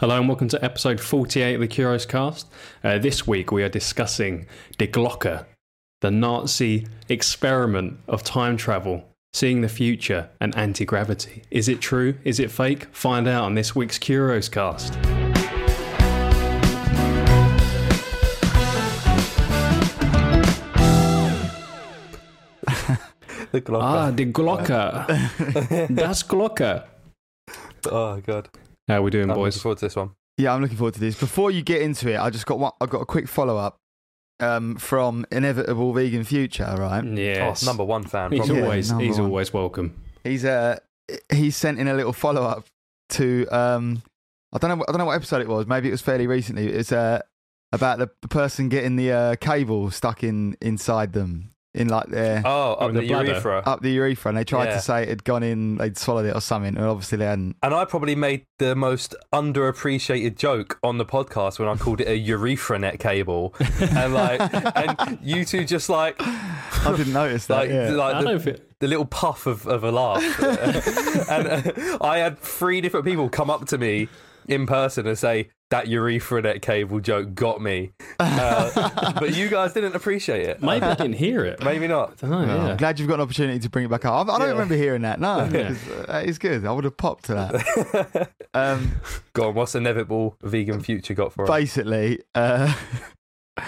Hello and welcome to episode 48 of the Curios Cast. Uh, this week we are discussing Die Glocke, the Nazi experiment of time travel, seeing the future, and anti gravity. Is it true? Is it fake? Find out on this week's Curios Cast. The Glocke. Ah, Die Glocke. das Glocke. oh god. How are we doing, I'm boys? looking forward to this one. Yeah, I'm looking forward to this. Before you get into it, I just got one. I got a quick follow up um, from Inevitable Vegan Future. Right, Yes. Oh, number one fan. He's Probably. Yeah, always number he's one. always welcome. he's uh he sent in a little follow up to um I don't know I don't know what episode it was. Maybe it was fairly recently. It's uh about the, the person getting the uh, cable stuck in inside them in like their Oh, up the, the urethra. up the urethra, and they tried Yeah. to say it had gone in. They'd swallowed it or something, and obviously they hadn't. and I probably made the most underappreciated joke on the podcast when I called it a urethra net cable, and like, and you two just like, I didn't notice that. like, yeah. like I the, don't think. the little puff of, of a laugh. and uh, I had three different people come up to me in person and say that urethra net cable joke got me, uh, but you guys didn't appreciate it. Maybe I didn't hear it. Maybe not. I don't know, Well, yeah. I'm glad you've got an opportunity to bring it back up. I, I don't Yeah. remember hearing that. No, Yeah. 'cause, uh, that is good. I would have popped to that. Um, Go on, what's inevitable vegan future got for us? basically, uh,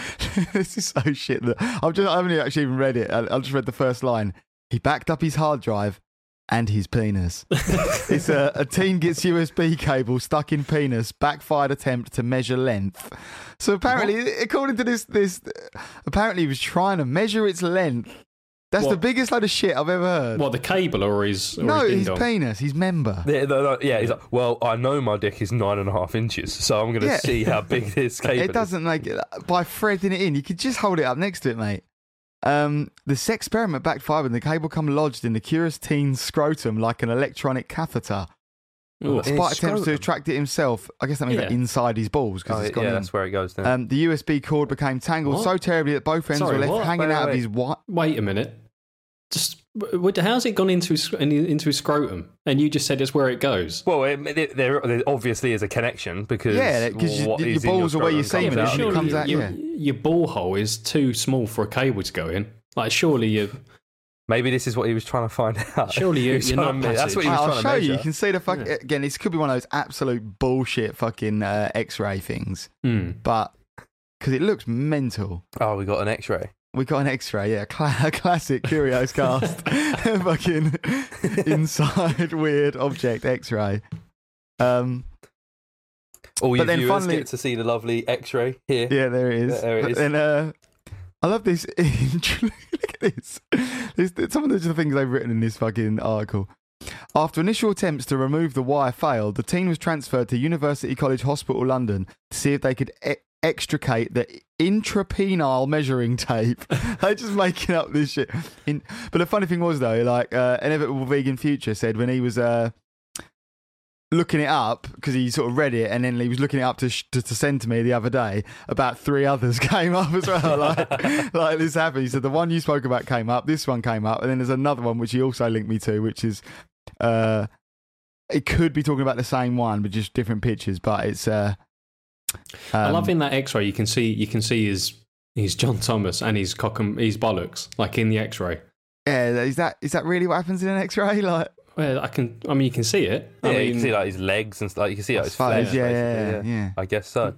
this is so shit. That I've just I haven't actually even read it. I, I just read the first line. He backed up his hard drive and his penis. it's a, a teen gets USB cable stuck in penis. Backfired attempt to measure length. So apparently, according to this, this apparently he was trying to measure its length. That's the biggest load of shit I've ever heard. What the cable or his or no, his his penis, his member. Yeah, no, no, yeah, he's like, well, I know my dick is nine and a half inches, so I'm going to Yeah. see how big this cable is. It doesn't make it by threading it in. You could just hold it up next to it, mate. Um, the sex experiment backfired when the cable come lodged in the curious teen's scrotum like an electronic catheter. Ooh. Despite attempts to scrotum? attract it himself, I guess that means Yeah. like inside his balls because Oh, it's gone yeah, in. that's where it goes then. Um, the USB cord became tangled What? so terribly that both ends Sorry, were left what? hanging Wait, out of wait, his what? Wait a minute. Just what- how's it gone into into his scrotum? And you just said it's where it goes. well, it, it- there, there obviously is a connection because Yeah, 'cause you- what your is in balls are where your scrotum semen comes is, out. it surely comes out, your, yeah. your ball hole is too small for a cable to go in. Like surely you Maybe this is what he was trying to find out. Surely you, you're not to- That's what he was I'll trying to show you. measure. You can see the fuck Yeah. again. This could be one of those absolute bullshit fucking uh, X-ray things, Hmm. but because it looks mental. Oh, we got an X-ray. We got an X-ray, yeah, Cla- classic Curios cast, fucking inside weird object X-ray. Um, All you But then viewers funnily- get to see the lovely X-ray here. yeah, there it is. There it. Then, uh, I love this. Look at this. this. Some of the things they've written in this fucking article. After initial attempts to remove the wire failed, the teen was transferred to University College Hospital London to see if they could e- extricate the intrapenile measuring tape. They're just making up this shit. In, but the funny thing was though, like uh, inevitable vegan future said when he was uh, looking it up because he sort of read it and then he was looking it up to, sh- to to send to me the other day. About three others came up as well. Like, like this happened. He said the one you spoke about came up. This one came up, and then there's another one which he also linked me to, which is. Uh, it could be talking about the same one, but just different pictures. But it's. Uh, I um, love in that X-ray. You can see you can see his his John Thomas and his cock and his bollocks like in the X-ray. Yeah, is that is that really what happens in an X-ray? Like, Well, I can. I mean, you can see it. Yeah, I mean, you can see like his legs and stuff. You can see like I his suppose, flesh. yeah, yeah, yeah, yeah. I guess so.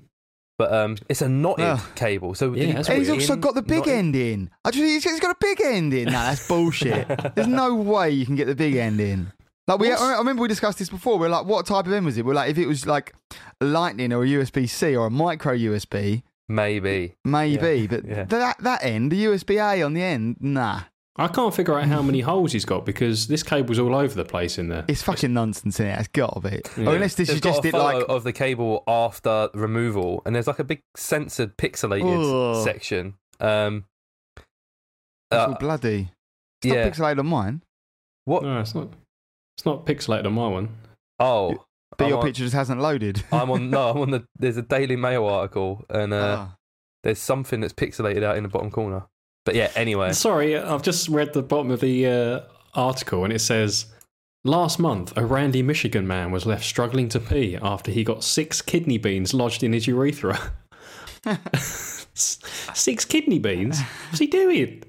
But um, it's a knotted Ugh. cable. So Yeah, he that's put And he's also got the big knotted? end in. I just, he's he's got a big end in. Nah, that's bullshit. There's no way you can get the big end in. Like we, What's- I remember we discussed this before. We're like, what type of end was it? We're like, if it was like Lightning or a USB C or a micro USB, Maybe. maybe. Yeah, But yeah. that that end, the USB A on the end, nah, I can't figure out how many holes he's got because this cable's all over the place in there. it's fucking nonsense in it. It's got to be. Yeah. Or unless this They've is just a it like of the cable after removal, and there's like a big censored, pixelated Ugh. section. Um, it's all uh, bloody. It's not yeah. pixelated on mine, what? No, it's not. It's not pixelated on my one. Oh, but I'm your on, picture just hasn't loaded. I'm on. No, I'm on the. There's a Daily Mail article, and uh, Ah. there's something that's pixelated out in the bottom corner. But yeah, anyway. Sorry, I've just read the bottom of the uh, article and it says Last month, a Randy, Michigan man was left struggling to pee after he got six kidney beans lodged in his urethra. six kidney beans? What's he doing?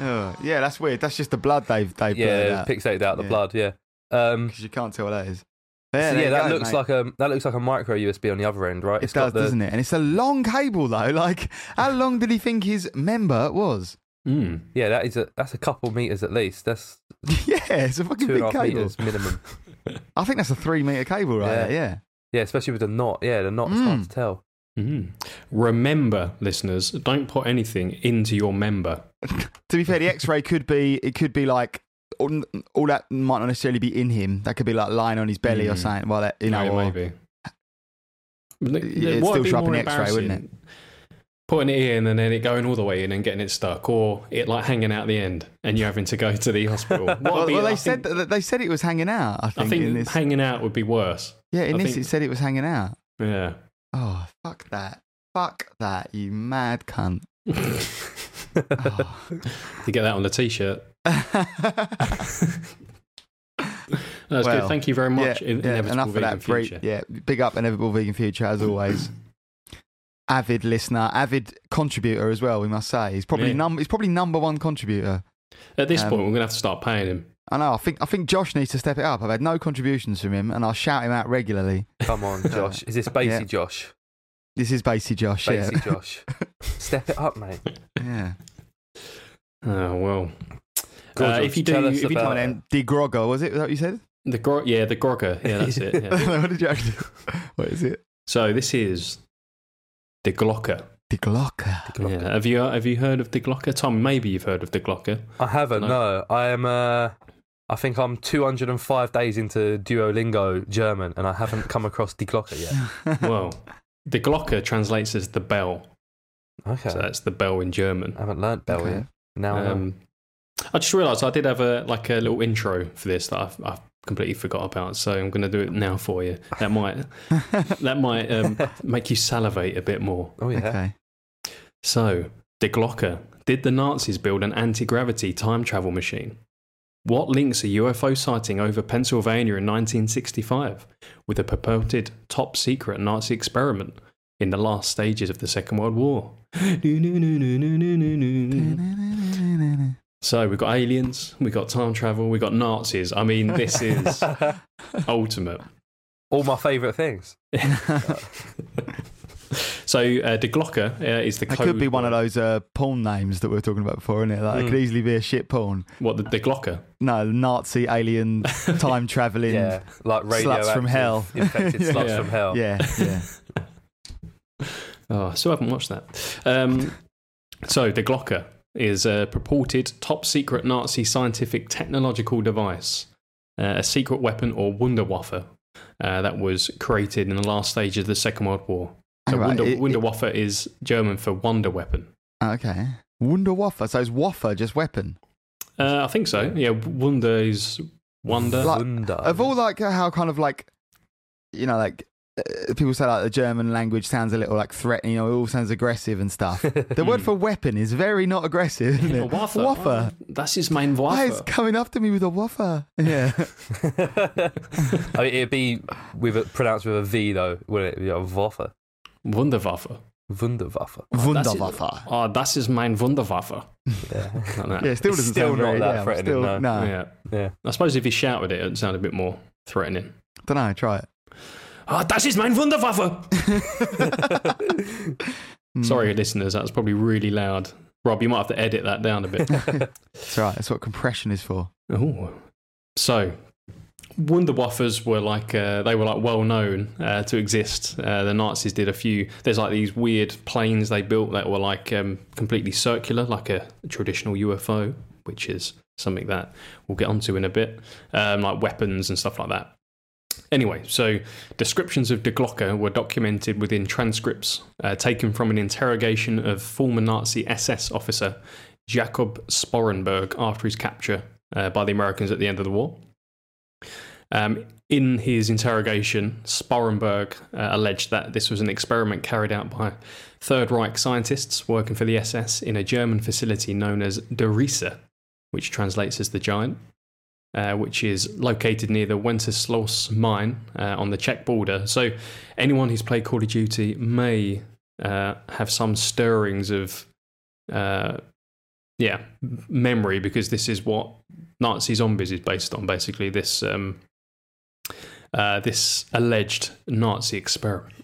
Oh, yeah, that's weird. That's just the blood they've they've Yeah, blurred pixelated out the Yeah. blood. Yeah. Um, because you can't tell what that is. so yeah, that go, looks mate. like a that looks like a micro USB on the other end, right? It does, doesn't it? And it's a long cable though. Like, how long did he think his member was? Mm. Yeah, that is a that's a couple meters at least. That's yeah, it's a fucking two and big a half cable. meters minimum. I think that's a three meter cable, right? Yeah. there, Yeah. Yeah, especially with the knot. Yeah, the knot's hard Mm. to tell. Mm. Remember, listeners, don't put anything into your member. To be fair, the X-ray could be it could be like all, all that might not necessarily be in him. That could be like lying on his belly or Mm. something. Well, that, you know, No, or- maybe. Yeah, it'd What still would be show up more the X-ray, wouldn't it? Putting it in and then it going all the way in and getting it stuck, or it like hanging out the end and you having to go to the hospital. Well, be- well, I they said think- they said it was hanging out. I I think, think in this. hanging out would be worse. yeah, in I this think- it said it was hanging out. Yeah. Oh, fuck that. Fuck that, you mad cunt. Oh. to get that on the t-shirt. That's Well, good. Thank you very much. In- yeah, Inevitable enough of Vegan that. Bre- Future. yeah, big up Inevitable Vegan Future as always. avid listener, avid contributor as well. We must say he's probably Yeah. num he's probably number one contributor. At this Um, point, we're gonna have to start paying him. I know. I think I think Josh needs to step it up. I've had no contributions from him, and I'll shout him out regularly. Come on, Josh. Is this Basie Yeah. Josh? This is Basie Josh. Basie Josh. Step it up, mate. Yeah, yeah. Oh well. Go on, Uh, if you do, tell us if you do about- Come on, then. Grogger, was it? Was that what you said? the gro- yeah, the grogger, yeah, that's it. yeah. what did you actually? What is it? So this is the Glocker. The Glocker. Yeah. Have you have you heard of the Glocker, Tom? Maybe you've heard of the Glocker. I haven't. No. No, I am. Uh, I think I'm 205 days into Duolingo German, and I haven't come across the Glocke yet. Well, the Glocker translates as the bell, Okay, so that's the bell in German. I haven't learnt Bell Okay. yet. Now I know. Um, I just realised I did have a like a little intro for this that I've, I've completely forgot about, so I'm going to do it now for you. That might that might um, make you salivate a bit more. Oh yeah. Okay. So, De Glocker, did the Nazis build an anti gravity time travel machine? What links a UFO sighting over Pennsylvania in 1965 with a purported top secret Nazi experiment in the last stages of the Second World War? So, we've got aliens, we've got time travel, we've got Nazis. I mean, this is ultimate. All my favourite things. So, uh, De Glocker uh, is the That code could be one of those uh, porn names that we were talking about before, isn't it? Like, It Mm. could easily be a shit porn. What, the, the Glocker? No, Nazi, alien, time traveling. Yeah, like Sluts from hell. infected sluts Yeah. from hell. yeah, yeah. Oh, I still haven't watched that. Um, so, the Glocker is a purported top secret Nazi scientific technological device, uh, a secret weapon or Wunderwaffe uh, that was created in the last stage of the Second World War. So, Right, Wunder, it- it- Wunderwaffe is German for wonder weapon. Okay. Wunderwaffe. So it's Waffe, just weapon. Uh, I think so. Yeah, Wunder is wonder. Like, Wunder. Of all like how kind of like, you know, like uh, people say like the German language sounds a little like threatening, you know, it all sounds aggressive and stuff. The word for weapon is very not aggressive, isn't it? Waffe. Waffe. Oh, that's his main Waffe. Why is Waffe. coming after me with a Waffe? Yeah. I mean, it'd be with a, pronounced with a V though, wouldn't it? Yeah, Waffe. Wunderwaffe. Wunderwaffe. Ah, Wunderwaffe. Oh, das ist mein Wunderwaffe. Yeah. Like that. Yeah, still It's doesn't still sound not very, that yeah, threatening, Still, no. no. yeah. yeah. I suppose if he shouted it, it'd sound a bit more threatening. Don't know. Try it. Ah, das ist mein Wunderwaffe. Sorry, hmm. listeners, that was probably really loud. Rob, you might have to edit that down a bit. It's all right. That's what compression is for. Oh. So, Wunderwaffers were like uh, they were like well known uh, to exist. Uh, the Nazis did a few. There's like these weird planes they built that were like um, completely circular, like a traditional UFO, which is something that we'll get onto in a bit, um, like weapons and stuff like that. Anyway, so descriptions of De Glocker were documented within transcripts uh, taken from an interrogation of former Nazi SS officer Jakob Sporrenberg after his capture uh, by the Americans at the end of the war. Um, in his interrogation, Sporrenberg uh, alleged that this was an experiment carried out by Third Reich scientists working for the SS in a German facility known as Der Riese, which translates as the giant. uh, which is located near the Wenceslas mine uh, on the Czech border. So, anyone who's played Call of Duty may uh, have some stirrings of, uh, yeah, memory because this is what Nazi Zombies is based on. Basically, this um, uh, this alleged Nazi experiment.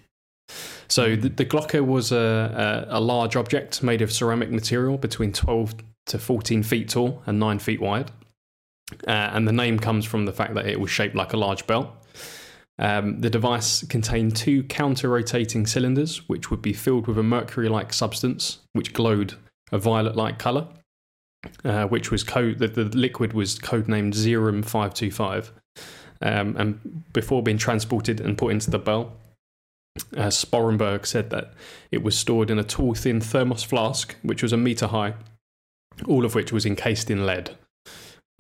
So the, the Glocker was a, a, a large object made of ceramic material between 12 to 14 feet tall and 9 feet wide. Uh, and the name comes from the fact that it was shaped like a large bell. Um, the device contained two counter rotating cylinders, which would be filled with a mercury like substance, which glowed a violet like colour, uh, which was code, the, the liquid was codenamed Xerum 525. Um, and before being transported and put into the bell, uh, Sporrenberg said that it was stored in a tall, thin thermos flask, which was a meter high, all of which was encased in lead.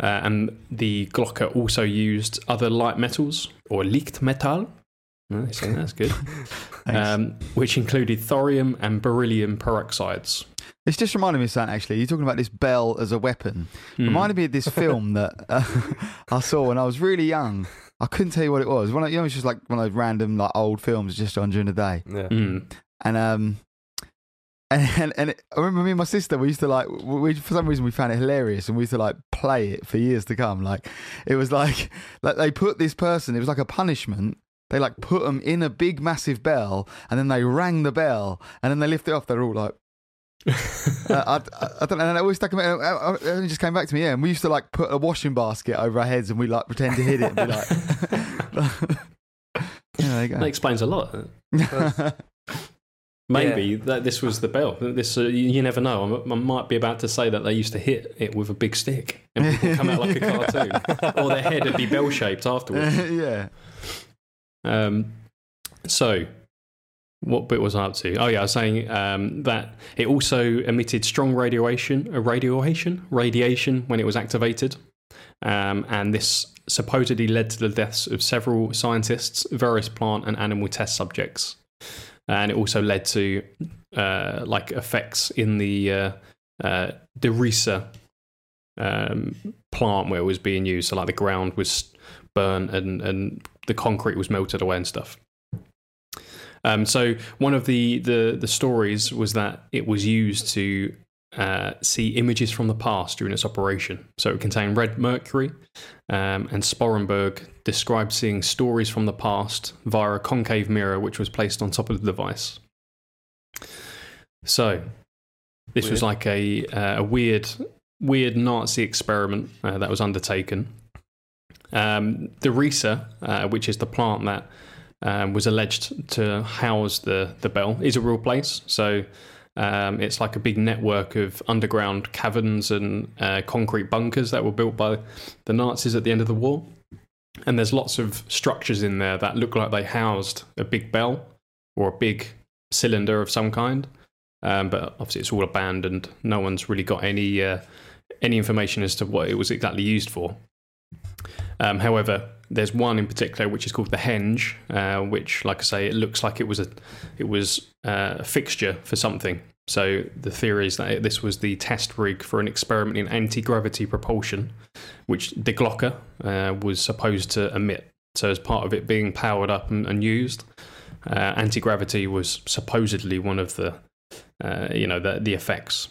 Uh, and the Glocker also used other light metals, or Lichtmetall. They say that's good. Um, which included thorium and beryllium peroxides. It's just reminded me of something, actually. You're talking about this bell as a weapon. Hmm. Reminded me of this film that uh, I saw when I was really young. I couldn't tell you what it was. One of, you know, it's just like one of those random like old films just on during the day. Yeah. Hmm. And um, and and, and it, I remember me and my sister. We used to like we for some reason we found it hilarious, and we used to like play it for years to come. Like it was like like they put this person. It was like a punishment. They like put them in a big massive bell, and then they rang the bell, and then they lift it off. They're all like. uh, I, I, I don't know. And it always stuck in my and it just came back to me. Yeah, and we used to like put a washing basket over our heads, and we like pretend to hit it, and be like, yeah, there you That go. explains a lot. Maybe that this was the bell. This uh, you, you never know. I, I might be about to say that they used to hit it with a big stick and people come out like a cartoon, or their head would be bell shaped afterwards. yeah. Um, so, what bit was I up to? Oh yeah, I was saying um, that it also emitted strong radiation, uh, radiation, radiation when it was activated, um, and this supposedly led to the deaths of several scientists, various plant and animal test subjects, and it also led to uh, like effects in the uh, uh, Der Riese um, plant where it was being used. So like the ground was burnt and and the concrete was melted away and stuff. Um, so one of the, the the stories was that it was used to uh, see images from the past during its operation. So it contained red mercury, um, and Sporrenberg described seeing stories from the past via a concave mirror which was placed on top of the device. So this was like a uh, a weird weird Nazi experiment uh, that was undertaken. Um, the Riese, uh, which is the plant that um, was alleged to house the, the bell, is a real place. So um, it's like a big network of underground caverns and uh, concrete bunkers that were built by the Nazis at the end of the war. And there's lots of structures in there that look like they housed a big bell or a big cylinder of some kind. Um, but obviously, it's all abandoned. No one's really got any uh, any information as to what it was exactly used for. Um, however, there's one in particular which is called the henge, uh, which, like I say, it looks like it was a it was uh, a fixture for something. So the theory is that this was the test rig for an experiment in anti gravity propulsion, which the Glocker uh, was supposed to emit. So as part of it being powered up and, and used, uh, anti gravity was supposedly one of the uh, you know the the effects.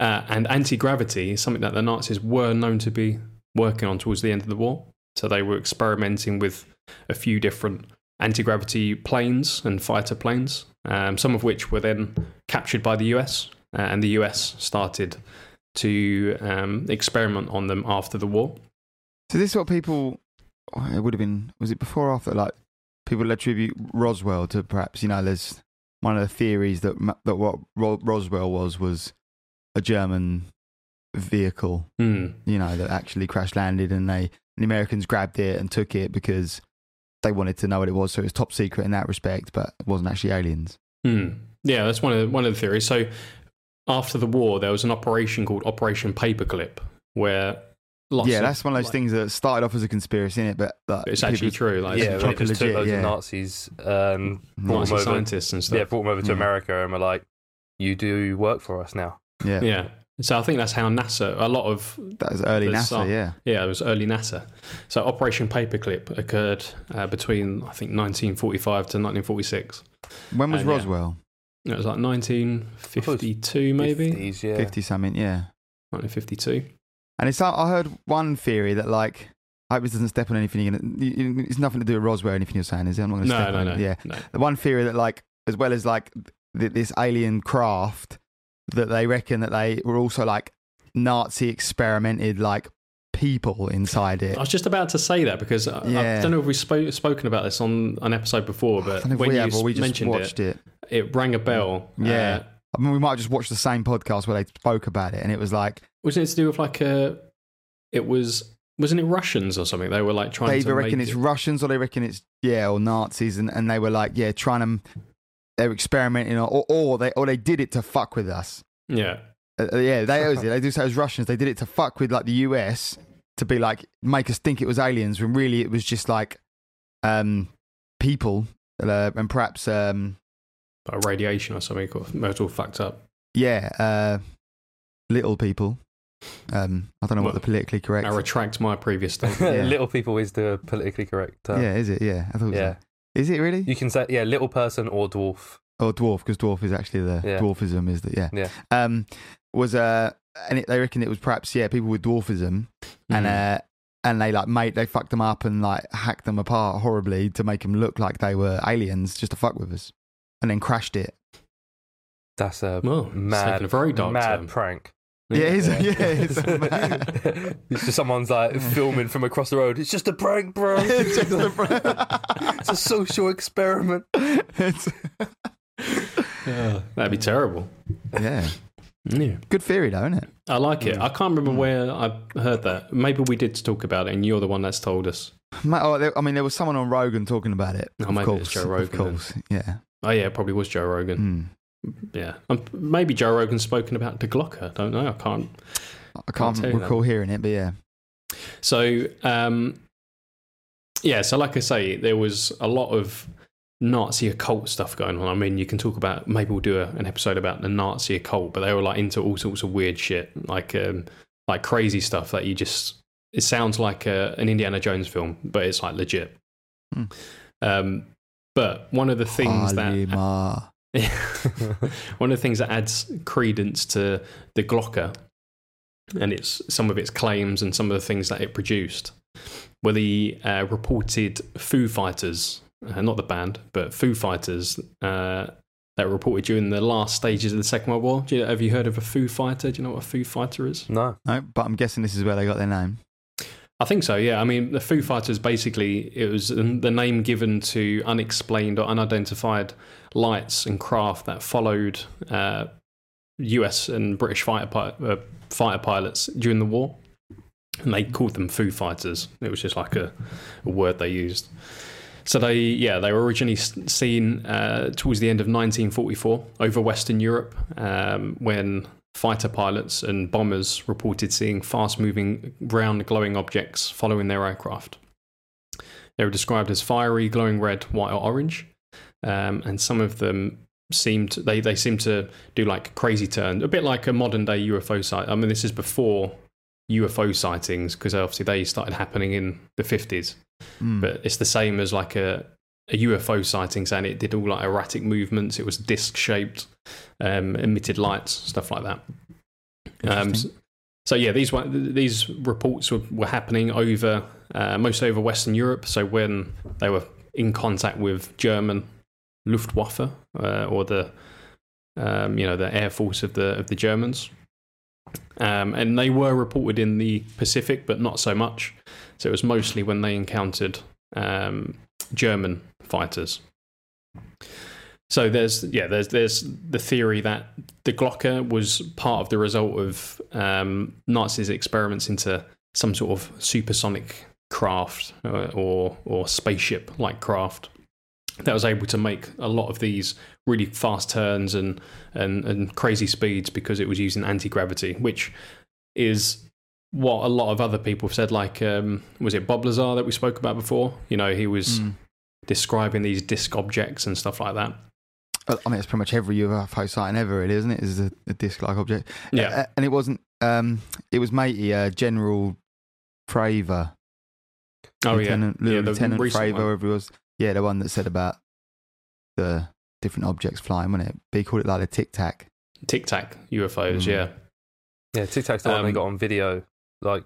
Uh, and anti gravity is something that the Nazis were known to be working on towards the end of the war. So they were experimenting with a few different anti gravity planes and fighter planes, um, some of which were then captured by the US, uh, and the US started to um, experiment on them after the war. So this is what people. oh, It would have been. Was it before or after? Like people attribute Roswell to perhaps. You know, there's one of the theories that that what Roswell was was a German vehicle. Hmm. You know, that actually crash landed, and they the Americans grabbed it and took it because they wanted to know what it was. So it was top secret in that respect, but it wasn't actually aliens. Hmm. Yeah, that's one of the, one of the theories. So after the war, there was an operation called Operation Paperclip, where lots yeah, of, that's one of those like, things that started off as a conspiracy in it, but like, It's actually people- true. Like, yeah, it's they just took legit, loads yeah. of Nazis and Nazi brought Nazi them over. scientists and stuff. Yeah, brought them over to Mm. America and were like, "You do work for us now." Yeah. Yeah. So I think that's how NASA, a lot of That was early NASA, sun. yeah. Yeah, it was early NASA. So Operation Paperclip occurred uh, between I think 1945 to 1946. When was yeah. Roswell? It was like 1952 maybe, 50s, yeah. 50 something, yeah. 1952. And it's I heard one theory that like I hope this doesn't step on anything. You're gonna, you- you- it's nothing to do with Roswell or anything you're saying, is it? I'm not going to No, step no, on no. it. Yeah, no. the one theory that like as well as like th- this alien craft that they reckon that they were also like Nazi experimented like people inside it. I was just about to say that because I, I don't know if we've spo- spoken about this on an episode before, but don't know if when we you have we mentioned watched it, it. it rang a bell. Yeah. Uh, I mean, we might have just watched the same podcast where they spoke about it, and it was like wasn't it to do with like a? It was wasn't it Russians or something? They were like trying they to reckon it's it- Russians or they reckon it's yeah or Nazis, and, and they were like yeah trying to they were experimenting or, or they or they did it to fuck with us. yeah. Uh, uh, yeah, they always did. They do say as Russians. They did it to fuck with like the US to be like make us think it was aliens when really it was just like um people uh, and perhaps um Like radiation or something. Or, it all fucked up. yeah uh little people. Um, I don't know what the politically correct. I retract my previous statement. Yeah. little people is the politically correct term. yeah, is it? Yeah, I thought. It was Yeah. Is it really? You can say, yeah, little person or dwarf. or dwarf because dwarf is actually the Yeah. dwarfism is the yeah Yeah. um was uh and it, they reckon it was perhaps yeah people with dwarfism and Mhm. uh and they like made they fucked them up and like hacked them apart horribly to make them look like they were aliens just to fuck with us and then crashed it That's a Well, mad, a very dark mad turn. prank. Yeah it's, yeah, it's a mad- it's just someone's like filming from across the road. It's just a prank, bro. It's just a it's a social experiment. It's- Yeah, that'd be terrible. yeah Yeah. good theory though isn't it I like it. Mm. I can't remember where I heard that. Maybe we did talk about it, and you're the one that's told us. Ma- oh, there- I mean there was someone on Rogan talking about it Oh, of maybe course it's Joe of Rogan then. yeah Oh yeah, it probably was Joe Rogan. Yeah, um, maybe Joe Rogan's spoken about De Glocker. Don't know. I can't. I can't, tell you that. recall hearing it but yeah So um, yeah, so like I say, there was a lot of Nazi occult stuff going on. I mean, you can talk about maybe we'll do a, an episode about the Nazi occult, but they were like into all sorts of weird shit, like um, like crazy stuff that you just. It sounds like a, an Indiana Jones film, but it's like legit. Hmm. Um, but one of the things that. one of the things that adds credence to the Glocker and its some of its claims and some of the things that it produced were the uh, reported Foo Fighters, uh, not the band, but Foo Fighters uh, that were reported during the last stages of the Second World War. Do you, have you heard of a Foo Fighter? Do you know what a Foo Fighter is? No. no but I'm guessing this is where they got their name I think so. Yeah, I mean, the Foo Fighters basically it was the name given to unexplained or unidentified lights and craft that followed uh, U.S. and British fighter pi- uh, fighter pilots during the war, and they called them Foo Fighters. It was just like a, a word they used. So they, yeah, they were originally seen uh, towards the end of 1944 over Western Europe um, when fighter pilots and bombers reported seeing fast-moving round glowing objects following their aircraft. They were described as fiery, glowing red, white, or orange, um, and some of them seemed they they seem to do like crazy turns, a bit like a modern day UFO site. I mean, this is before UFO sightings because obviously they started happening in the 50s Hmm. but it's the same as like a, a UFO sighting, saying it did all like erratic movements. It was disc shaped, um, emitted lights, stuff like that. Um, so, so yeah, these these reports were, were happening over uh, mostly over Western Europe. So when they were in contact with German Luftwaffe uh, or the um, you know the air force of the of the Germans, um, and they were reported in the Pacific, but not so much. So it was mostly when they encountered um, German fighters. So there's yeah there's there's the theory that the Glocker was part of the result of um, Nazis' experiments into some sort of supersonic craft uh, or or spaceship like craft that was able to make a lot of these really fast turns and and, and crazy speeds because it was using anti gravity, which is what a lot of other people have said. Like, um, was it Bob Lazar that we spoke about before? You know, he was Hmm. describing these disk objects and stuff like that. I mean, it's pretty much every UFO sighting ever, really, isn't it? Is a, a disc-like object. Yeah. And it wasn't. Um, it was matey uh, General Fravor, oh Lieutenant, yeah, yeah, Lieutenant recent Fravor, one. whoever it was. Yeah, the one that said about the different objects flying, wasn't it? But he called it like a tic tac. Tic Tac UFOs. Mm. Yeah. Yeah, Tic Tac's the one they Um, got on video, like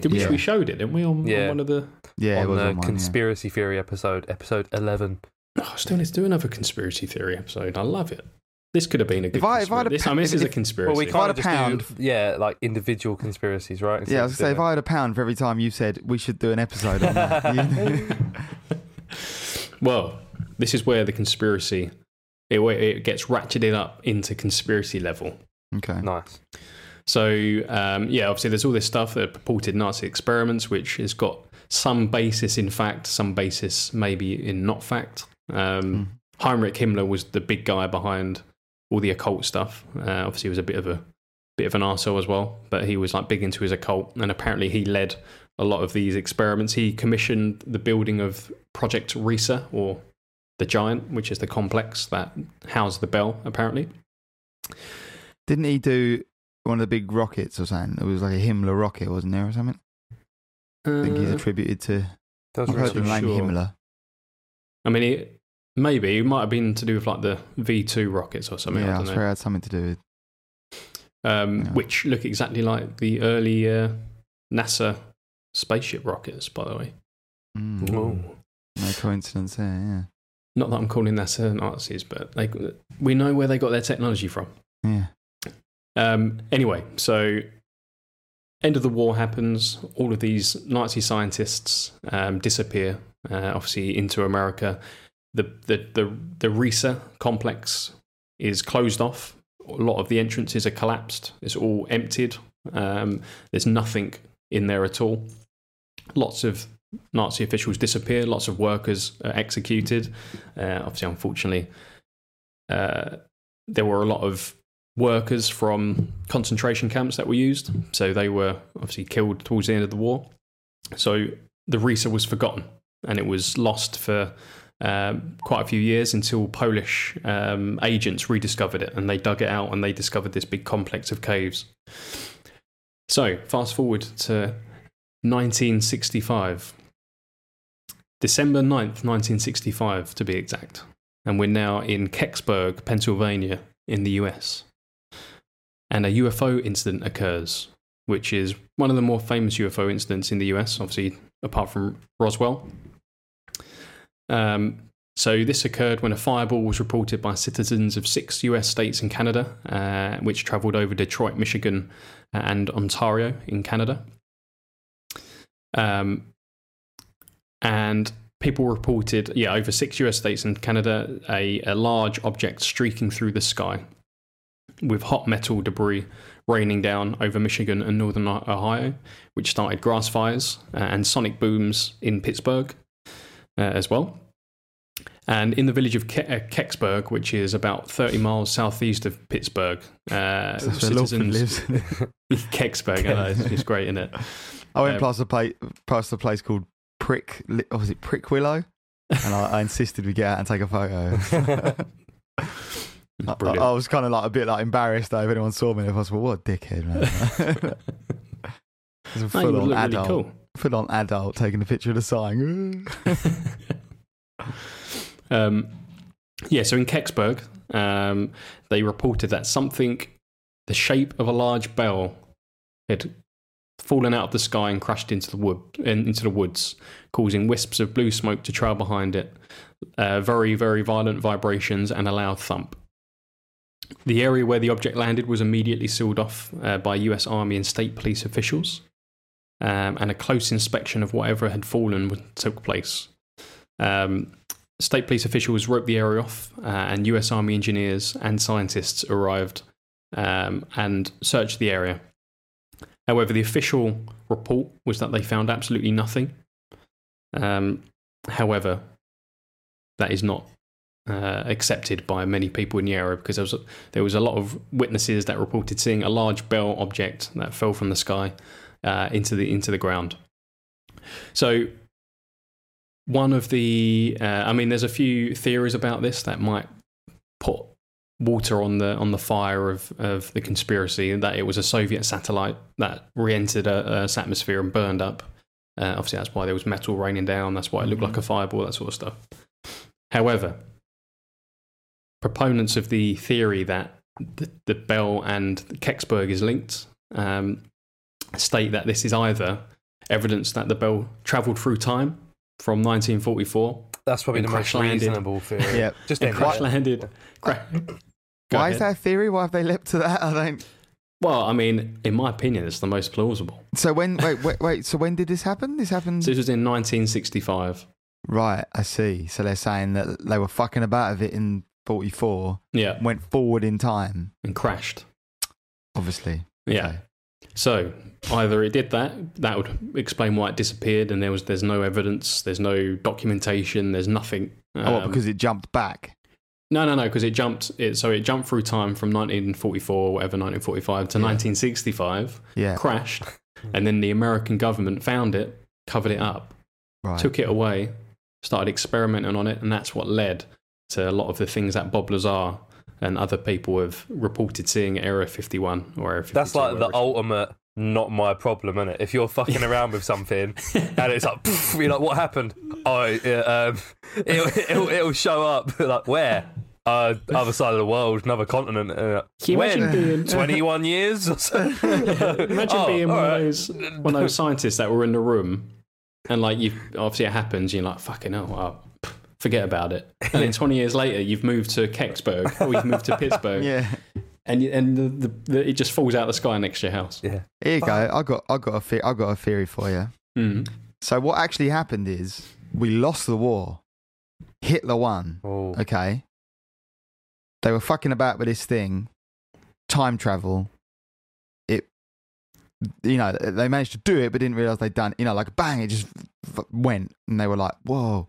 Did we, Yeah. we showed it, didn't we, on, on one of the. Yeah, it on was the on one, yeah. conspiracy theory episode, episode eleven. Oh, still let's do another conspiracy theory episode. I love it. This could have been a good. If I- if I had a conspiracy. this, I mean, this if- is a conspiracy. Well, we I kind had of a just pound- do, yeah, like individual conspiracies, right? Yeah, I was gonna say if I had a pound for every time you said we should do an episode on that. well, this is where the conspiracy it, it gets ratcheted up into conspiracy level. okay. nice. So um, yeah, obviously there's all this stuff that purported Nazi experiments, which has got some basis in fact, some basis maybe in not fact. Um, Hmm. Heinrich Himmler was the big guy behind all the occult stuff. Uh, obviously, he was a bit of a bit of an arsehole as well, but he was like big into his occult, and apparently he led a lot of these experiments. He commissioned the building of Project Riese, or the Giant, which is the complex that housed the bell. Apparently, Didn't he do one of the big rockets or something? It was like a Himmler rocket, wasn't there, or something? I think he's Uh, attributed to. I've heard the name sure. Himmler. I mean, it, maybe it might have been to do with like the V two rockets or something. Yeah, I don't swear know. it had something to do with. Um, Yeah. Which look exactly like the early uh, NASA spaceship rockets, by the way. Mm, Ooh. no coincidence there. Yeah. Not that I'm calling NASA Nazis, but they, we know where they got their technology from. Yeah. Um, anyway, so end of the war happens. All of these Nazi scientists um, disappear, uh, obviously into America. The the the the Riese complex is closed off. A lot of the entrances are collapsed. It's all emptied. Um, there's nothing in there at all. Lots of Nazi officials disappear. Lots of workers are executed. Uh, obviously, unfortunately, uh, there were a lot of workers from concentration camps that were used. So they were obviously killed towards the end of the war. So the Riese was forgotten and it was lost for um, quite a few years until Polish um, agents rediscovered it and they dug it out and they discovered this big complex of caves. So fast forward to 1965. December 9th, 1965 to be exact. And we're now in Kecksburg, Pennsylvania, in the US and a UFO incident occurs, which is one of the more famous UFO incidents in the US, obviously, apart from Roswell. Um, so, this occurred when a fireball was reported by citizens of six US states and Canada, uh, which traveled over Detroit, Michigan, and Ontario in Canada. Um, and people reported, yeah, over six US states and Canada, a, a large object streaking through the sky with hot metal debris raining down over Michigan and northern Ohio, which started grass fires uh, and sonic booms in Pittsburgh uh, as well. And in the village of Ke- uh, Kecksburg, which is about 30 miles southeast of Pittsburgh, uh, That's where Lawford citizens. lives. Kecksburg, I know, it's, it's great, isn't it? I went past a place, past a place called Prick. What was it? Prick Willow. And I, I insisted we get out and take a photo. I, I, was kind of like a bit like embarrassed though if anyone saw me. If I was, well, what a dickhead, man. It's a full would on look really adult, cool. full on adult taking a picture of the sign. um, yeah, so in Kecksburg, um, they reported that something the shape of a large bell had fallen out of the sky and crashed into the wood in, into the woods, causing wisps of blue smoke to trail behind it. Uh, very, very violent vibrations and a loud thump. The area where the object landed was immediately sealed off uh, by US Army and state police officials, um, and a close inspection of whatever had fallen took place. Um, state police officials roped the area off, uh, and US Army engineers and scientists arrived um, and searched the area. However, the official report was that they found absolutely nothing. Um, however, that is not uh, accepted by many people in the area because there was, there was a lot of witnesses that reported seeing a large bell object that fell from the sky uh, into the into the ground. So, one of the, uh, I mean, there's a few theories about this that might put water on the on the fire of, of the conspiracy that it was a Soviet satellite that re-entered a, Earth's atmosphere and burned up. Uh, obviously, that's why there was metal raining down. That's why it looked Mhm. like a fireball. That sort of stuff. However, proponents of the theory that the, the Bell and Kecksburg is linked um, state that this is either evidence that the Bell travelled through time from 1944 That's probably the most landed. reasonable theory. Yeah. Just and crash landed, Cra- Go Why is that a theory? Why have they leapt to that? I don't. Well, I mean, in my opinion, it's the most plausible. So when wait wait wait. So when did this happen? This happened. So this was in 1965. Right, I see. So they're saying that they were fucking about of it in 44, Yeah, went forward in time, and crashed. obviously. Yeah. Okay. So either it did that, that would explain why it disappeared, and there was there's no evidence, there's no documentation, there's nothing. oh, what, because it jumped back. No, no, no, because it jumped. It, so it jumped through time from 1944, whatever, 1945 to Yeah. 1965, Yeah, crashed, and then the American government found it, covered it up, right. took it away, started experimenting on it, and that's what led to a lot of the things that Bob Lazar and other people have reported seeing at Area 51 or Area 52. That's like the ultimate not my problem, is it? If you're fucking around with something and it's like, poof, you're like, what happened? Oh, yeah, um, it'll, it'll, it'll show up. like, where? Uh, other side of the world, another continent. Uh, Can you when? imagine being 21 years or so? Imagine Oh, being one right. of those one of those scientists that were in the room, and like you obviously it happens. You're like fucking hell, well, pff, forget about it. And then 20 years later, you've moved to Kecksburg or you've moved to Pittsburgh, Yeah. and and the, the, the, it just falls out of the sky next to your house. Yeah. Here you go. I got I got a the- I got a theory for you. Mm. So what actually happened is we lost the war. Hitler won. Oh. Okay. They were fucking about with this thing, time travel. It, you know, they managed to do it, but didn't realize they'd done. You know, like bang, it just f- went, and they were like, "Whoa!"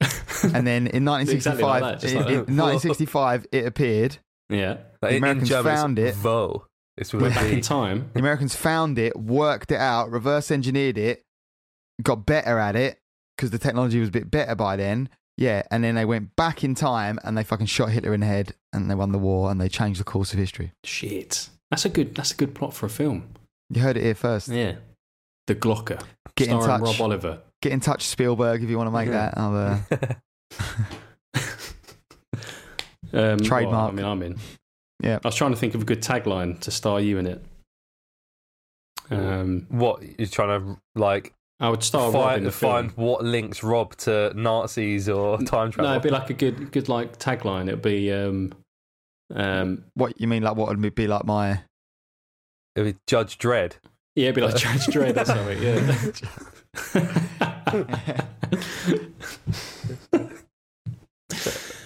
And then in Exactly 1965, like that, just in, like in that. 1965, it appeared. Yeah, Like, in- in Americans German, found it. Vo. It's with we're back in time. The Americans found it, worked it out, reverse engineered it, got better at it because the technology was a bit better by then. Yeah, and then they went back in time and they fucking shot Hitler in the head and they won the war and they changed the course of history. Shit, that's a good that's a good plot for a film. You heard it here first. Yeah, The Glocker, Get in starring touch. Rob Oliver. Get in touch, Spielberg, if you want to make Yeah. that. I'll, uh, Um, Trademark. well, I mean, I'm in. Yeah. I was trying to think of a good tagline to star you in it. Um, what? You're trying to, like, I would star Rob in find, film. find what links Rob to Nazis or time travel. No, it'd be like a good, good like tagline. It'd be, um, um, what you mean, like what would be like my. It'd be Judge Dredd. yeah, it'd be like Judge Dredd or something. Yeah.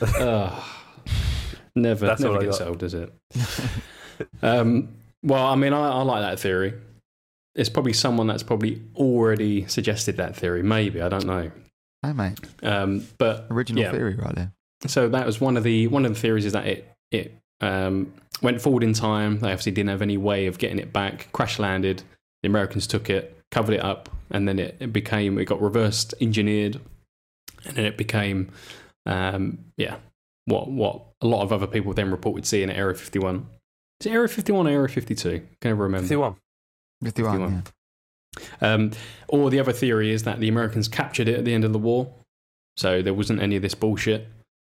Ah, never, That's never all I gets got. old, does it? um, well, I mean, I, I like that theory. It's probably someone that's probably already suggested that theory. Maybe I don't know. Hey, mate. Um, but Original Yeah. theory right there. so that was one of the one of the theories is that it it um, went forward in time. They obviously didn't have any way of getting it back. Crash landed. The Americans took it, covered it up, and then it, it became it got reversed engineered, and then it became um, yeah what what a lot of other people then reported seeing at Area 51. Is it Area 51 or Area 52? Can never remember. 51. 51, 51. yeah. Um, or the other theory is that the Americans captured it at the end of the war, so there wasn't any of this bullshit.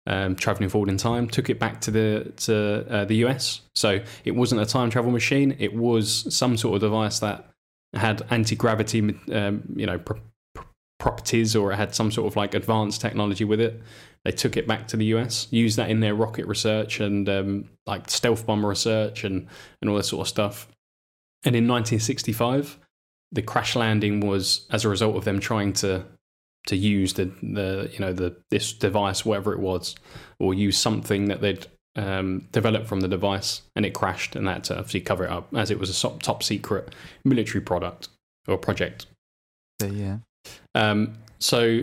Um, traveling forward in time, took it back to the to uh, the US. So it wasn't a time travel machine; it was some sort of device that had anti gravity, um, you know, pro- pro- properties, or it had some sort of like advanced technology with it. They took it back to the US, used that in their rocket research and um, like stealth bomber research and and all this sort of stuff. And in 1965, the crash landing was as a result of them trying to to use the the you know the this device whatever it was or use something that they'd um, developed from the device and it crashed and that to obviously cover it up as it was a top, top secret military product or project So, yeah. um, so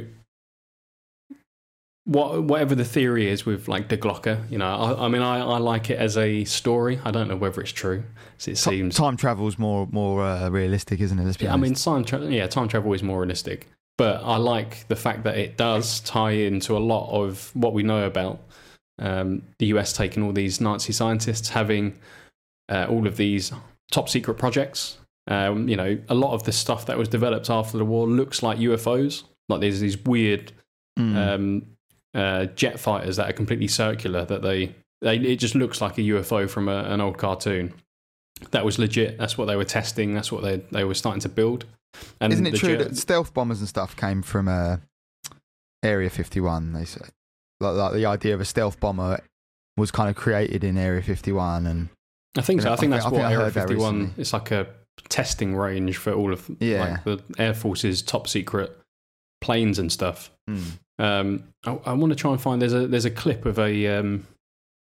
what, whatever the theory is with like the Glocker, you know, I, I mean, I, I like it as a story. I don't know whether it's true. It seems. Time travel's more more uh, realistic, isn't it? Yeah, I mean, time tra- yeah, time travel is more realistic, but I like the fact that it does tie into a lot of what we know about um, the US taking all these Nazi scientists, having uh, all of these top secret projects. Um, you know, a lot of the stuff that was developed after the war looks like UFOs. Like there's these weird Mm. um, uh, jet fighters that are completely circular. That they, they it just looks like a UFO from a, an old cartoon. That was legit. That's what they were testing. That's what they they were starting to build. And Isn't it true jet- that stealth bombers and stuff came from uh, Area 51? They say like, like the idea of a stealth bomber was kind of created in Area 51, and I think so. I think I that's think- I what I Area 51. recently. It's like a testing range for all of Yeah. like the Air Force's top secret planes and stuff. Mm. Um, I, I want to try and find there's a there's a clip of a um,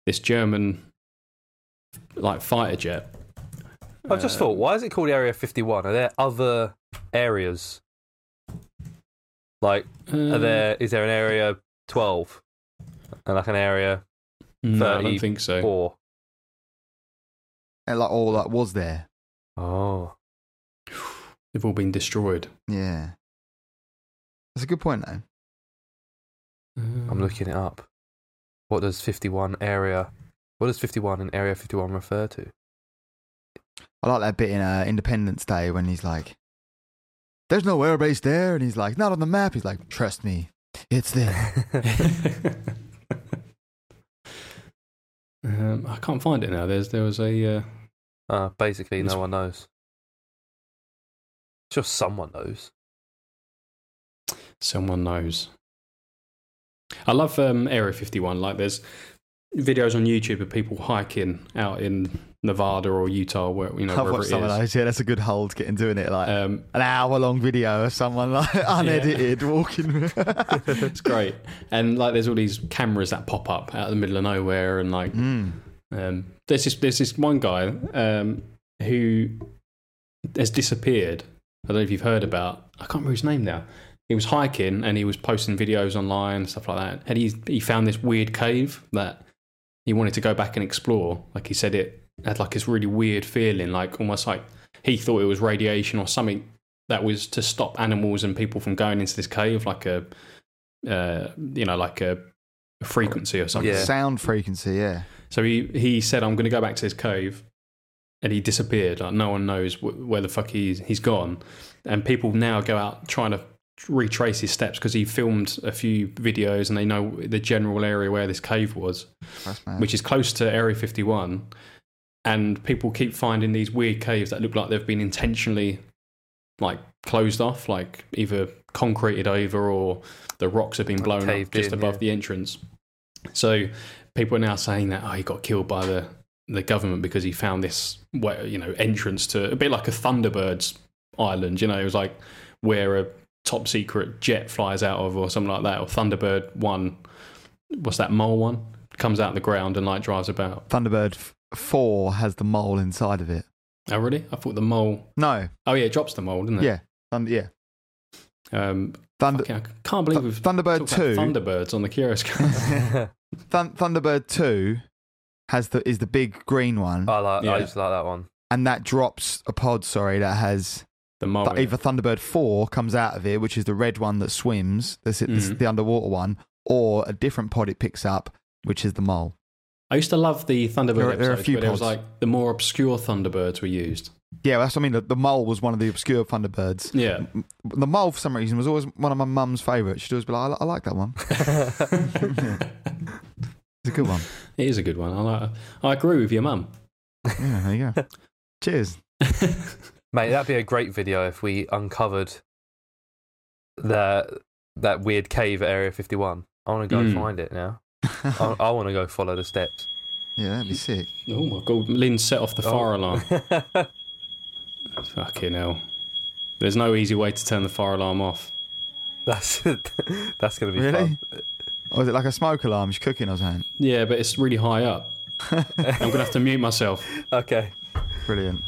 this German like fighter jet. I just Uh, thought, why is it called Area 51? Are there other areas? Like, uh, are there? Is there an Area 12 and like an Area No, I don't think so. 4? and like all that was there. Oh, They've all been destroyed. Yeah, that's a good point though. I'm looking it up. What does 51 Area? What does 51 in Area 51 refer to? I like that bit in uh, Independence Day when he's like, "There's no airbase there," and he's like, "Not on the map." He's like, "Trust me, it's there." um, I can't find it now. There's there was a uh, uh, basically, no one knows. Just someone knows. someone knows. I love um, Area 51. Like there's videos on YouTube of people hiking out in Nevada or Utah, where you know I've wherever it some of those. Yeah, that's a good hold getting doing it. Like Um, an hour long video of someone like unedited walking. it's great, and like there's all these cameras that pop up out of the middle of nowhere, and like mm. Um, there's this there's this one guy um, who has disappeared. I don't know if you've heard about. I can't remember his name now. He was hiking and he was posting videos online and stuff like that. And he he found this weird cave that he wanted to go back and explore. Like he said, it had like this really weird feeling, like almost like he thought it was radiation or something that was to stop animals and people from going into this cave, like a uh, you know like a frequency or something. Yeah. Sound frequency, yeah. So he, he said, I'm going to go back to this cave. And he disappeared. Like, no one knows wh- where the fuck he's, he's gone. And people now go out trying to retrace his steps because he filmed a few videos and they know the general area where this cave was, which is close to Area 51. And people keep finding these weird caves that look like they've been intentionally like closed off, like either concreted over or the rocks have been blown up just in, above yeah. the entrance. So people are now saying that oh, he got killed by the the government because he found this you know entrance to a bit like a Thunderbirds island. You know, it was like where a top secret jet flies out of or something like that, or Thunderbird one. What's that mole one? Comes out of the ground and like drives about. Thunderbird f- 4 has the mole inside of it. Oh, really? I thought the mole. No, Oh, yeah, it drops the mole, doesn't it? yeah. Thunder, yeah. Um, Thunder, fucking- I can't believe we've Thunderbird 2 Thunderbirds on the Curious Cast. Thunderbird 2 has the is the big green one I like. Yeah. I used to like that one. and that drops a pod sorry that has the mole. th- either Thunderbird 4 comes out of it which is the red one that swims this is Mhm. the underwater one or a different pod it picks up which is the mole. I used to love the Thunderbird There are- there are a episodes, few but it was like the more obscure Thunderbirds were used. Yeah, that's what I mean. The, the mole was one of the obscure Thunderbirds. Yeah. The mole, for some reason, was always one of my mum's favourites. She'd always be like, I, I like that one. It's a good one. It is a good one. I like. I agree with your mum. Yeah, there you go. Cheers. Mate, that'd be a great video if we uncovered that that weird cave at Area 51. I want to go Mm. find it now. I, I want to go follow the steps. yeah, that'd be sick. oh my god! Lynn set off the Oh. fire alarm. Fucking hell! There's no easy way to turn the fire alarm off. that's that's gonna be Really? Or is it like a smoke alarm? She's cooking or something? Yeah, but it's really high up. I'm gonna have to mute myself. Okay, Brilliant.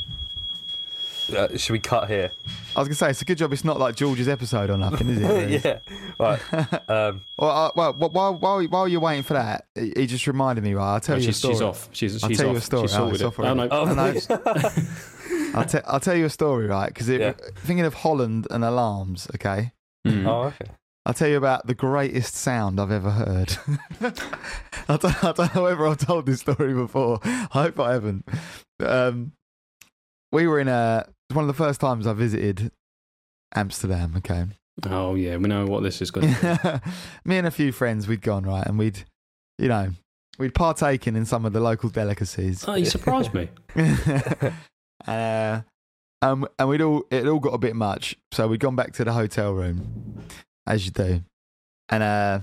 Uh, should we cut here? I was going to say, it's a good job it's not like George's episode or nothing, is it? yeah. Right. Um, Well, uh, well, well, while, while, while you're waiting for that, he he just reminded me, right? I'll tell Oh, you a story. she's off. She's I'll tell off. you a story. She's Oh, sorted it's it. off Oh, no. oh, I know. I'll, te- I'll tell you a story, right? Because Yeah. thinking of Holland and alarms, okay? Mm. oh, okay. I'll tell you about the greatest sound I've ever heard. I, don't, I don't know whether I've told this story before. I hope I haven't. Um, we were in a. It's one of the first times I visited Amsterdam. Okay, Oh yeah, we know what this is going to be. me and a few friends we'd gone right, and we'd, you know, we'd partaken in some of the local delicacies. Oh, you surprised me. uh, um, and we'd all it all got a bit much, so we'd gone back to the hotel room, as you do. And uh,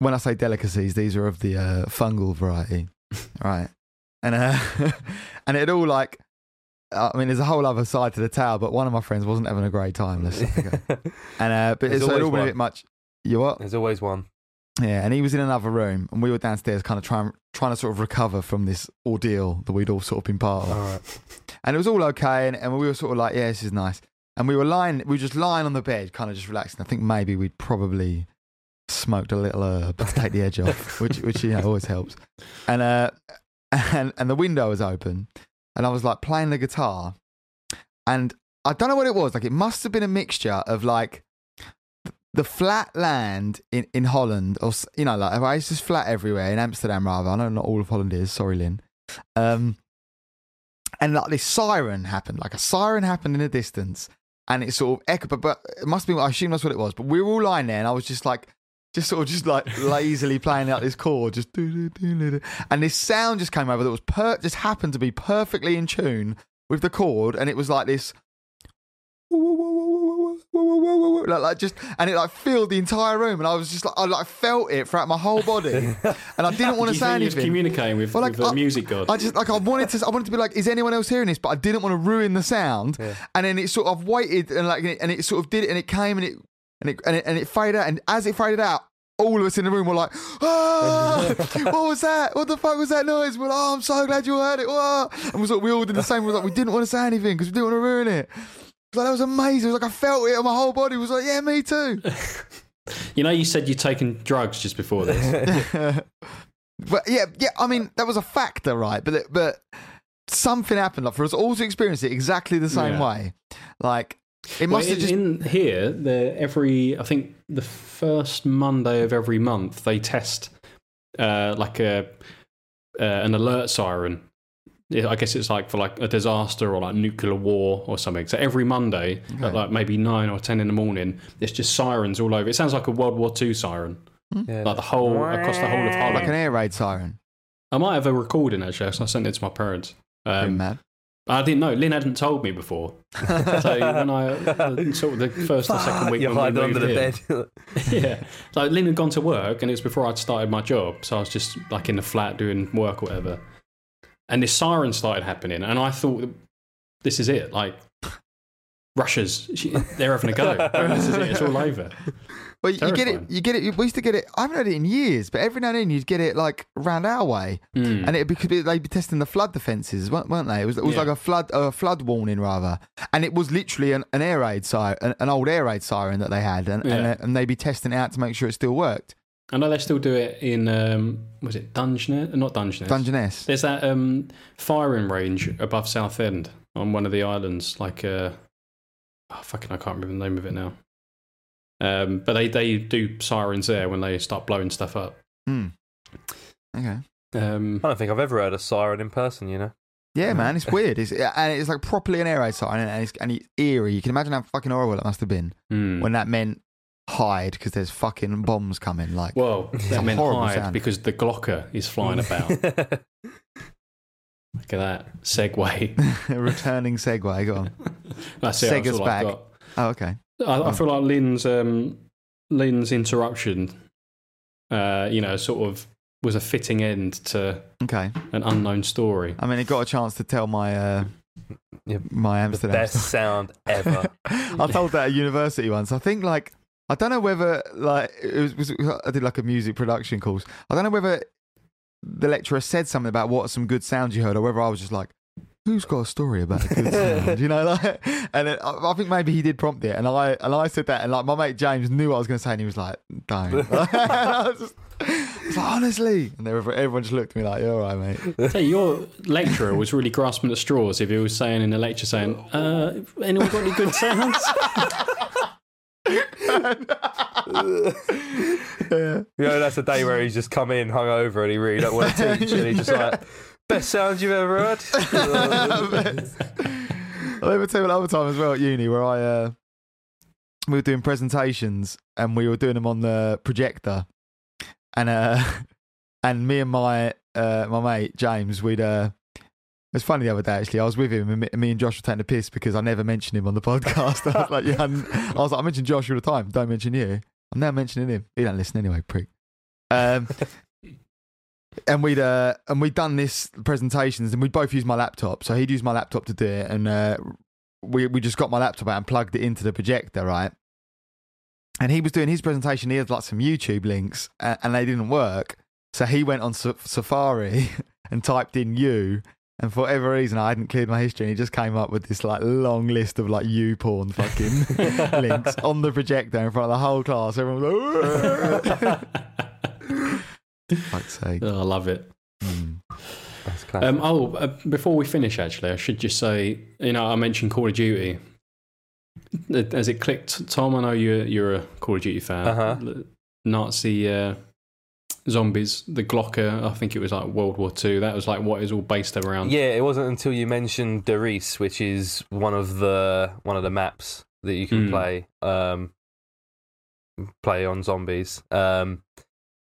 when I say delicacies, these are of the uh, fungal variety, right? And uh, and it all like, I mean, there's a whole other side to the tale, but one of my friends wasn't having a great time. Let's and uh, but it's so it all been a bit much. You what? There's always one. Yeah, and he was in another room, and we were downstairs, kind of trying trying to sort of recover from this ordeal that we'd all sort of been part of. All right. And it was all okay, and, and we were sort of like, yeah, this is nice. And we were lying, we were just lying on the bed, kind of just relaxing. I think maybe we'd probably smoked a little herb to take the edge off, which which you know always helps. And uh, and and the window was open, and I was like playing the guitar, and I don't know what it was. Like it must have been a mixture of like the flat land in, in Holland, or you know, like it's just flat everywhere in Amsterdam. Rather, I know not all of Holland is. Sorry, Lynn. Um, and like this siren happened, like a siren happened in the distance, and it sort of echoed. But, but it must be. I assume that's what it was. But we were all lying there, and I was just like, just sort of just like lazily playing out this chord, just do do do do, do. and this sound just came over that was per just happened to be perfectly in tune with the chord, and it was like this. Like, like just and it like filled the entire room and I was just like I like felt it throughout my whole body and I didn't want to say think you was anything. communicating with, Well, like, with the I- music god. I just like I wanted to I wanted to be like, is anyone else hearing this? But I didn't want to ruin the sound. Yeah. And then it sort of waited and like and it sort of did it and it came and it and it and it, and it faded out and as it faded out. All of us in the room were like, ah, what was that? What the fuck was that noise? We're like, oh, I'm so glad you heard it. Wah. And we, we all did the same. We were like, we didn't want to say anything because we didn't want to ruin it. It like, that was amazing. It was like I felt it and my whole body was like, yeah, me too. you know, you said you'd taken drugs just before this. But yeah, yeah. I mean, that was a factor, right? But but something happened like, for us all to experience it exactly the same Yeah. way. Like it Well, must have in, just. in here, the every I think the first Monday of every month they test uh, like a uh, an alert siren. I guess it's like for like a disaster or like nuclear war or something. So every Monday Okay. at like maybe nine or ten in the morning, it's just sirens all over. It sounds like a World War II siren, Yeah. like the whole across the whole of Holland. like an air raid siren. I might have a recording actually, so I sent it to my parents. Um, mad. I didn't know. Lynn hadn't told me before. So when I uh, sort of the first or second week You're when we under the in, bed. yeah. So Lynn had gone to work, and it was before I'd started my job. So I was just like in the flat doing work or whatever. And this siren started happening, and I thought, this is it. Like, Russia's, they're having a go. this is it. It's all over. Well, you get it. You get it. We used to get it. I haven't had it in years, but every now and then you'd get it like round our way, Mm. and it because they'd be testing the flood defences, weren't weren't they? It was it was Yeah. like a flood a flood warning rather, and it was literally an, an air raid siren, an, an old air raid siren that they had, and Yeah. and, and they'd be testing it out to make sure it still worked. I know they still do it in, um, was it Dungeness? Not Dungeness. Dungeness. There's that um, firing range above Southend on one of the islands, like uh, oh, fucking, I can't remember the name of it now. Um, but they, they do sirens there when they start blowing stuff up. Hmm. Okay. Um, I don't think I've ever heard a siren in person, you know? Yeah, man, it's weird. It's and it's like properly an air raid siren, and it's and it's eerie. You can imagine how fucking horrible it must have been hmm. when that meant hide because there's fucking bombs coming. Like, Well, a that meant horrible hide sound. because the Glocke is flying about. Look at that segue. returning segue. Go on. That's it. Sega's all back. Oh, okay. I, I feel like Lynn's um, Lynn's interruption, uh, you know, sort of was a fitting end to Okay. an unknown story. I mean, it got a chance to tell my uh, Yeah, my the Amsterdam. best sound ever. I told that at university once. I think like I don't know whether like it was, was I did like a music production course. I don't know whether the lecturer said something about what are some good sounds you heard, or whether I was just like, "Who's got a story about a good sound?" you know, like, and then I, I think maybe he did prompt it, and I and I said that, and like my mate James knew what I was going to say, and he was like, "Don't." and I was just, I like, honestly, and everyone, everyone just looked at me like, "You're all right, mate." Tell your lecturer was really grasping at straws if he was saying in the lecture, saying, uh, "Anyone got any good sounds?" yeah. You know, that's a day where he's just come in hungover and he really don't want to teach, and he's just like, best sound you've ever heard. I'll ever tell another time as well at uni where I uh, we were doing presentations and we were doing them on the projector, and uh, and me and my uh, my mate James, we'd uh, it was funny the other day actually. I was with him and me, and Josh were taking a piss because I never mentioned him on the podcast. I was like, yeah, I was like, I mention Josh all the time. Don't mention you. I'm now mentioning him. He don't listen anyway, prick. Um, and we'd uh, and we'd done this presentations and we'd both used my laptop. So he'd used my laptop to do it, and uh, we we just got my laptop out and plugged it into the projector, right? And he was doing his presentation. He had like some YouTube links, and, and they didn't work. So he went on Sa- Safari and typed in "you," and for whatever reason, I hadn't cleared my history, and he just came up with this like long list of like you porn fucking links on the projector in front of the whole class. Everyone was like, "Fuck's sake." Oh, I love it. Mm. Um, oh, uh, before we finish, actually, I should just say, you know, I mentioned Call of Duty. As it clicked, Tom, I know you're you're a Call of Duty fan. Uh-huh. Nazi uh, zombies, the Glocke. I think it was like World War Two. That was like what is all based around. yeah, it wasn't until you mentioned Der Riese, which is one of the one of the maps that you can Mm. play um, play on zombies. Um,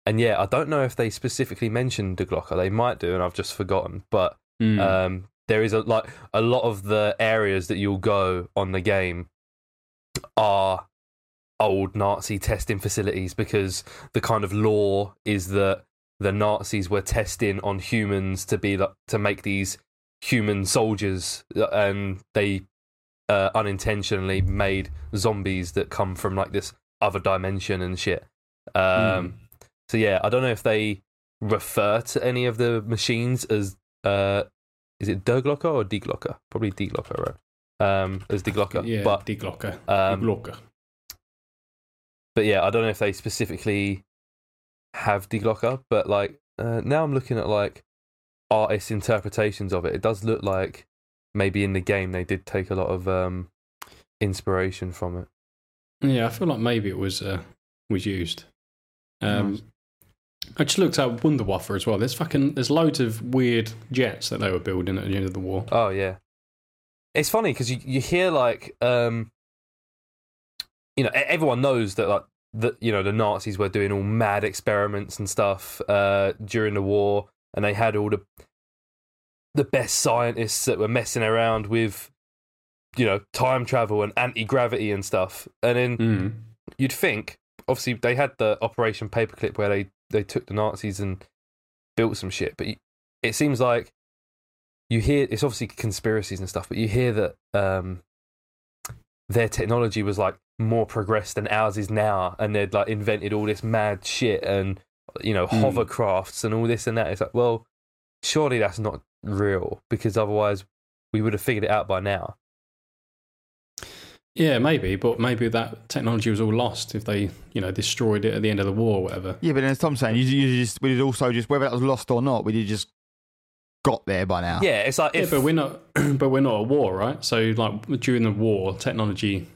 and yeah, I don't know if they specifically mentioned the Glocke. They might do, and I've just forgotten. But Mm. um, there is a like a lot of the areas that you'll go on the game are old Nazi testing facilities because the kind of law is that the Nazis were testing on humans to be like, to make these human soldiers, uh, and they uh, unintentionally made zombies that come from like this other dimension and shit. Um, So yeah, I don't know if they refer to any of the machines as uh, is it Der Glocke or Die Glocke? Probably Die Glocke, right? Um, as Die Glocke, yeah, but Die Glocke. um, Die Glocke. but yeah, I don't know if they specifically have Die Glocke, but like uh, now I'm looking at like artists' interpretations of it. It does look like maybe in the game they did take a lot of um, inspiration from it. Yeah, I feel like maybe it was uh, was used. Um, Nice. I just looked at Wunderwaffe as well. There's fucking there's loads of weird jets that they were building at the end of the war. Oh yeah, it's funny because you you hear like um, you know everyone knows that like that you know the Nazis were doing all mad experiments and stuff uh, during the war, and they had all the the best scientists that were messing around with you know time travel and anti gravity and stuff, and then Mm. you'd think obviously they had the Operation Paperclip where they they took the Nazis and built some shit, but you, it seems like you hear it's obviously conspiracies and stuff, but you hear that um, their technology was like more progressed than ours is now, and they'd like invented all this mad shit and you know Hmm. hovercrafts and all this and that. It's like, well, surely that's not real because otherwise we would have figured it out by now. Yeah, maybe, but maybe that technology was all lost if they, you know, destroyed it at the end of the war or whatever. Yeah, but as Tom's saying, you, you just we did also just whether that was lost or not, we did just got there by now. Yeah, it's like Yeah, but we're not, but we're not at war, right? So, like during the war, technology.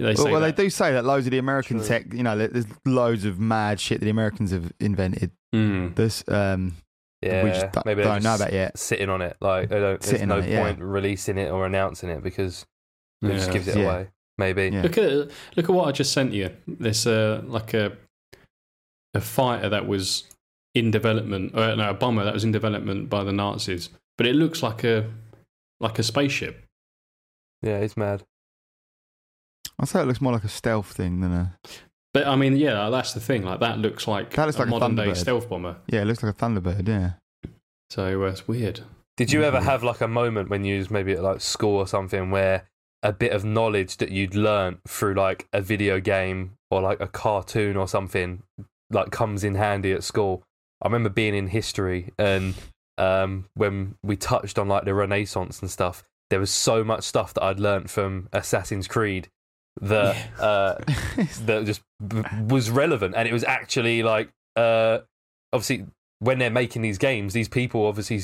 They Well, well, they do say that loads of the American True. tech, you know, there's loads of mad shit that the Americans have invented. Mm. This, um, yeah, we just don't, maybe they're don't know just about yet. sitting on it. Like they don't. There's Sitting no on it, yeah. point releasing it or announcing it because it just gives it Yeah. away. Maybe. Yeah. Look at look at what I just sent you. There's uh, like a a fighter that was in development, or no, a bomber that was in development by the Nazis, but it looks like a like a spaceship. Yeah, it's mad. I'd say it looks more like a stealth thing than a. But I mean, yeah, that's the thing. Like that looks like That looks a like a modern day stealth bomber. Yeah, it looks like a Thunderbird. Yeah. So uh, it's weird. Did you ever have like a moment when you was maybe at like school or something where a bit of knowledge that you'd learnt through like a video game or like a cartoon or something like comes in handy at school? I remember being in history and um, when we touched on like the Renaissance and stuff, there was so much stuff that I'd learnt from Assassin's Creed that uh, that just was relevant and it was actually like uh obviously when they're making these games these people obviously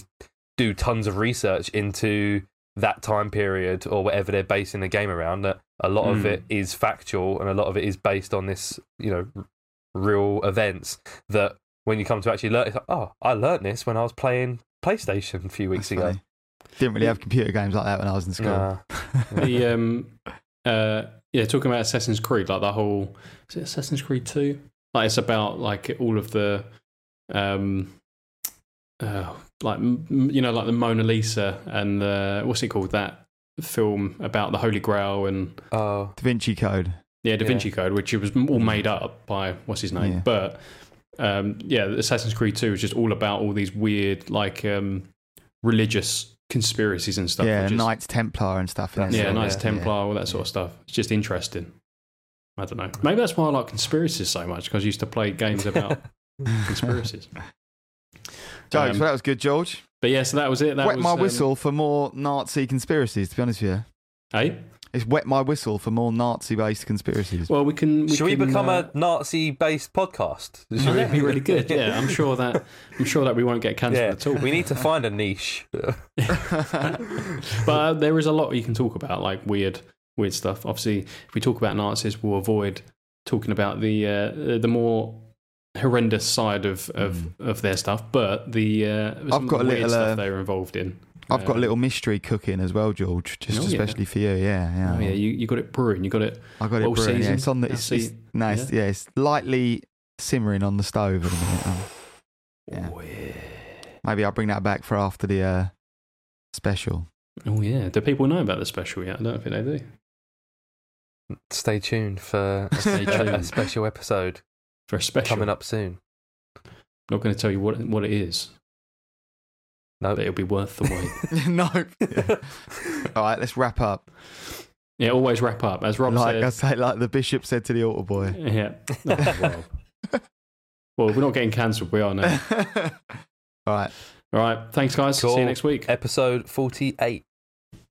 do tons of research into that time period or whatever they're basing the game around. That a lot of Mm. it is factual and a lot of it is based on this, you know, r- real events. That when you come to actually learn, it's like, oh, I learnt this when I was playing PlayStation a few weeks That's ago. funny. Didn't really have computer games like that when I was in school. Nah. the um uh yeah talking about assassin's creed like the whole is it assassin's creed 2 like it's about like all of the um uh like m- m- you know like the mona lisa and the what's it called that film about the holy grail and Oh, Da Vinci Code. yeah da Yeah. vinci code which it was all made up by what's his name Yeah. but um yeah assassin's creed 2 is just all about all these weird like um religious conspiracies and stuff yeah, which is- Knights Templar and stuff. That's innit? yeah, it, Knights yeah. Templar, all that sort of stuff. It's just interesting. I don't know. Maybe that's why I like conspiracies so much because I used to play games about conspiracies. Jokes. Um, well, that was good, George. But yeah, so that was it. That wet was, my um, whistle for more Nazi conspiracies. To be honest with you, Hey, it's wet my whistle for more Nazi-based conspiracies. well, we can. We Should we become uh, a Nazi-based podcast? Should Oh, that'd be really good. Yeah, I'm sure that I'm sure that we won't get cancelled Yeah, at all. we need to find a niche. but uh, there is a lot you can talk about, like weird, weird stuff. Obviously, if we talk about Nazis, we'll avoid talking about the uh, the more horrendous side of of, of their stuff. But the uh, some got a little, stuff uh, they were involved in. I've got a Uh, little mystery cooking as well, George, just Oh, yeah. especially for you. Yeah, yeah. Oh yeah, you, you got it brewing. You got it. I got it all brewing. Yeah, season? it's on the. I It's, it's, no, it's, yeah, it's lightly simmering on the stove at the minute. Um, Yeah. Oh yeah. maybe I'll bring that back for after the uh, special. Oh yeah. Do people know about the special yet? I don't think they do. Stay tuned for a, Stay a- a special episode For a special, coming up soon. I'm not going to tell you what what it is, No, but it'll be worth the wait. no. All right, let's wrap up. yeah, always wrap up as Rob like said. I say, like the bishop said to the altar boy. Yeah. Oh, well. well, we're not getting cancelled. We are now. All right. All right. Thanks, guys. See you next week. episode forty-eight.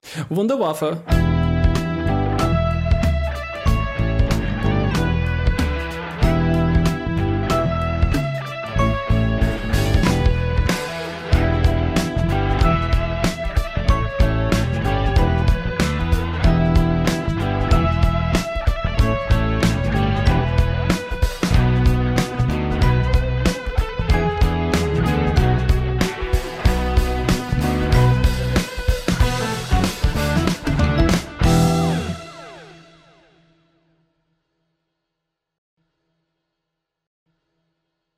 Wunderwaffe.